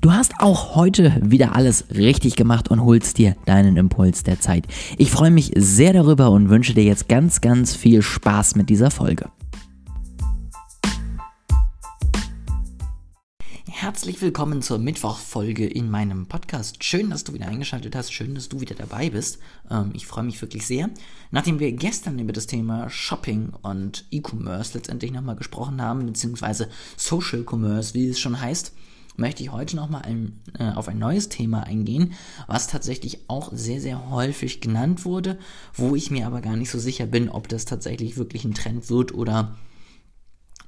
Du hast auch heute wieder alles richtig gemacht und holst dir deinen Impuls der Zeit. Ich freue mich sehr darüber und wünsche dir jetzt ganz, ganz viel Spaß mit dieser Folge. Herzlich willkommen zur Mittwochfolge in meinem Podcast. Schön, dass du wieder eingeschaltet hast. Schön, dass du wieder dabei bist. Ähm, ich freue mich wirklich sehr. Nachdem wir gestern über das Thema Shopping und E-Commerce letztendlich nochmal gesprochen haben, beziehungsweise Social Commerce, wie es schon heißt, möchte ich heute nochmal äh, auf ein neues Thema eingehen, was tatsächlich auch sehr, sehr häufig genannt wurde, wo ich mir aber gar nicht so sicher bin, ob das tatsächlich wirklich ein Trend wird oder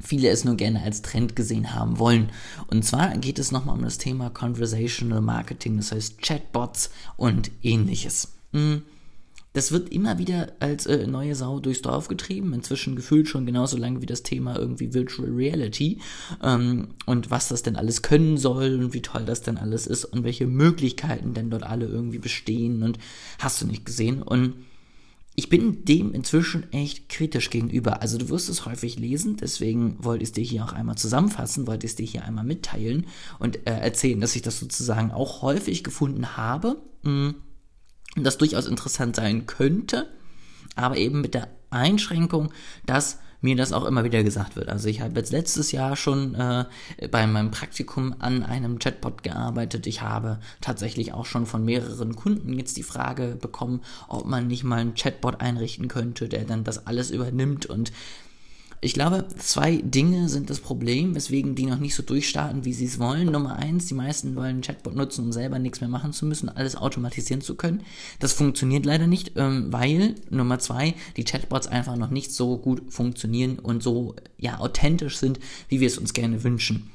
viele es nur gerne als Trend gesehen haben wollen. Und zwar geht es nochmal um das Thema Conversational Marketing, das heißt Chatbots und ähnliches. Hm. Das wird immer wieder als äh, neue Sau durchs Dorf getrieben, inzwischen gefühlt schon genauso lange wie das Thema irgendwie Virtual Reality ähm, und was das denn alles können soll und wie toll das denn alles ist und welche Möglichkeiten denn dort alle irgendwie bestehen und hast du nicht gesehen und ich bin dem inzwischen echt kritisch gegenüber. Also du wirst es häufig lesen, deswegen wollte ich es dir hier auch einmal zusammenfassen, wollte ich es dir hier einmal mitteilen und äh, erzählen, dass ich das sozusagen auch häufig gefunden habe. Mh, hm das durchaus interessant sein könnte, aber eben mit der Einschränkung, dass mir das auch immer wieder gesagt wird. Also ich habe jetzt letztes Jahr schon äh, bei meinem Praktikum an einem Chatbot gearbeitet. Ich habe tatsächlich auch schon von mehreren Kunden jetzt die Frage bekommen, ob man nicht mal einen Chatbot einrichten könnte, der dann das alles übernimmt und ich glaube, zwei Dinge sind das Problem, weswegen die noch nicht so durchstarten, wie sie es wollen. Nummer eins, die meisten wollen Chatbot nutzen, um selber nichts mehr machen zu müssen, alles automatisieren zu können. Das funktioniert leider nicht, ähm, weil, Nummer zwei, die Chatbots einfach noch nicht so gut funktionieren und so, ja, authentisch sind, wie wir es uns gerne wünschen.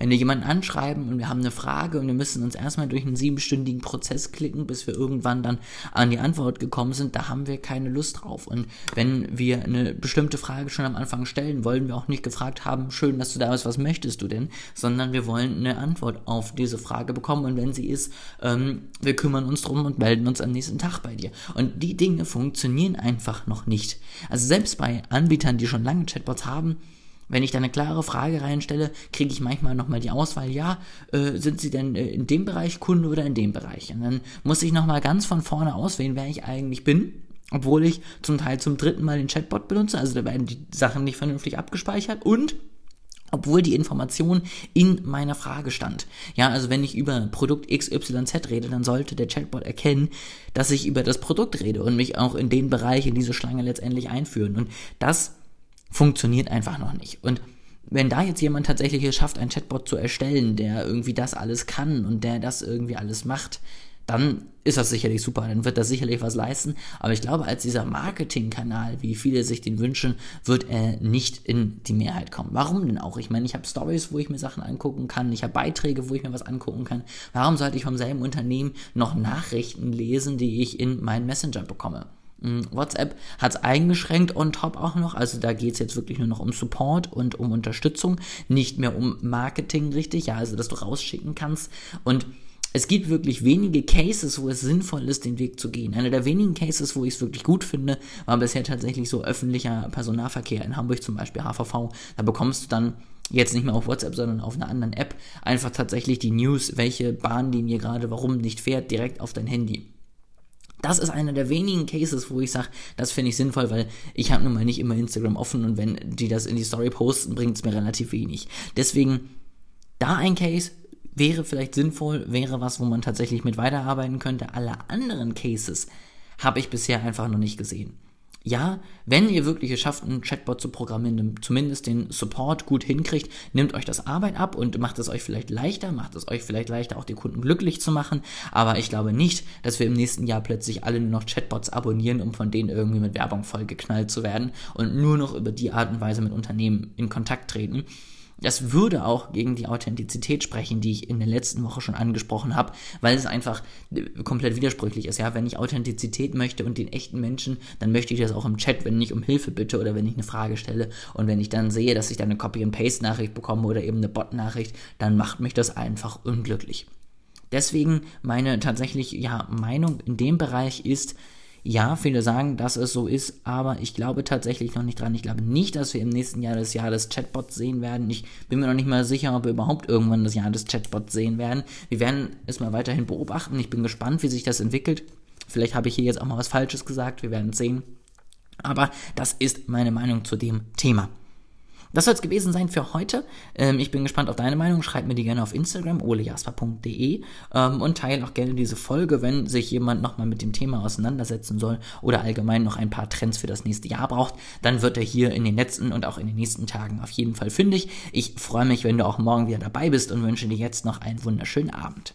Wenn wir jemanden anschreiben und wir haben eine Frage und wir müssen uns erstmal durch einen siebenstündigen Prozess klicken, bis wir irgendwann dann an die Antwort gekommen sind, da haben wir keine Lust drauf. Und wenn wir eine bestimmte Frage schon am Anfang stellen, wollen wir auch nicht gefragt haben, schön, dass du da bist, was möchtest du denn, sondern wir wollen eine Antwort auf diese Frage bekommen und wenn sie ist, ähm, wir kümmern uns drum und melden uns am nächsten Tag bei dir. Und die Dinge funktionieren einfach noch nicht. Also selbst bei Anbietern, die schon lange Chatbots haben, wenn ich da eine klare Frage reinstelle, kriege ich manchmal nochmal die Auswahl, ja, äh, sind Sie denn äh, in dem Bereich Kunde oder in dem Bereich? Und dann muss ich nochmal ganz von vorne auswählen, wer ich eigentlich bin. Obwohl ich zum Teil zum dritten Mal den Chatbot benutze, also da werden die Sachen nicht vernünftig abgespeichert und obwohl die Information in meiner Frage stand. Ja, also wenn ich über Produkt XYZ rede, dann sollte der Chatbot erkennen, dass ich über das Produkt rede und mich auch in den Bereich, in diese Schlange letztendlich einführen. Und das funktioniert einfach noch nicht. Und wenn da jetzt jemand tatsächlich es schafft, einen Chatbot zu erstellen, der irgendwie das alles kann und der das irgendwie alles macht, dann ist das sicherlich super, dann wird das sicherlich was leisten. Aber ich glaube, als dieser Marketingkanal, wie viele sich den wünschen, wird er nicht in die Mehrheit kommen. Warum denn auch? Ich meine, ich habe Stories, wo ich mir Sachen angucken kann, ich habe Beiträge, wo ich mir was angucken kann. Warum sollte ich vom selben Unternehmen noch Nachrichten lesen, die ich in meinen Messenger bekomme? Mm, WhatsApp hat es eingeschränkt on top auch noch. Also da geht es jetzt wirklich nur noch um Support und um Unterstützung, nicht mehr um Marketing richtig, ja, also dass du rausschicken kannst. Und es gibt wirklich wenige Cases, wo es sinnvoll ist, den Weg zu gehen. Einer der wenigen Cases, wo ich es wirklich gut finde, war bisher tatsächlich so öffentlicher Personennahverkehr in Hamburg, zum Beispiel HVV. Da bekommst du dann jetzt nicht mehr auf WhatsApp, sondern auf einer anderen App einfach tatsächlich die News, welche Bahnlinie gerade warum nicht fährt, direkt auf dein Handy. Das ist einer der wenigen Cases, wo ich sage, das finde ich sinnvoll, weil ich habe nun mal nicht immer Instagram offen und wenn die das in die Story posten, bringt es mir relativ wenig. Deswegen, da ein Case wäre vielleicht sinnvoll, wäre was, wo man tatsächlich mit weiterarbeiten könnte. Alle anderen Cases habe ich bisher einfach noch nicht gesehen ja, wenn ihr wirklich es schafft, einen Chatbot zu programmieren, zumindest den Support gut hinkriegt, nehmt euch das Arbeit ab und macht es euch vielleicht leichter, macht es euch vielleicht leichter, auch die Kunden glücklich zu machen. Aber ich glaube nicht, dass wir im nächsten Jahr plötzlich alle nur noch Chatbots abonnieren, um von denen irgendwie mit Werbung vollgeknallt zu werden und nur noch über die Art und Weise mit Unternehmen in Kontakt treten. Das würde auch gegen die Authentizität sprechen, die ich in der letzten Woche schon angesprochen habe, weil es einfach äh, komplett widersprüchlich ist. Ja, wenn ich Authentizität möchte und den echten Menschen, dann möchte ich das auch im Chat, wenn ich um Hilfe bitte oder wenn ich eine Frage stelle. Und wenn ich dann sehe, dass ich dann eine Copy-and-Paste-Nachricht bekomme oder eben eine Bot-Nachricht, dann macht mich das einfach unglücklich. Deswegen meine tatsächlich ja Meinung in dem Bereich ist, Ja, viele sagen, dass es so ist, aber ich glaube tatsächlich noch nicht dran. Ich glaube nicht, dass wir im nächsten Jahr das Jahr des Chatbots sehen werden. Ich bin mir noch nicht mal sicher, ob wir überhaupt irgendwann das Jahr des Chatbots sehen werden. Wir werden es mal weiterhin beobachten. Ich bin gespannt, wie sich das entwickelt. Vielleicht habe ich hier jetzt auch mal was Falsches gesagt. Wir werden sehen. Aber das ist meine Meinung zu dem Thema. Das soll es gewesen sein für heute. Ähm, ich bin gespannt auf deine Meinung. Schreib mir die gerne auf Instagram, olejasper.de ähm, und teile auch gerne diese Folge, wenn sich jemand nochmal mit dem Thema auseinandersetzen soll oder allgemein noch ein paar Trends für das nächste Jahr braucht. Dann wird er hier in den letzten und auch in den nächsten Tagen auf jeden Fall fündig. Ich freue mich, wenn du auch morgen wieder dabei bist und wünsche dir jetzt noch einen wunderschönen Abend.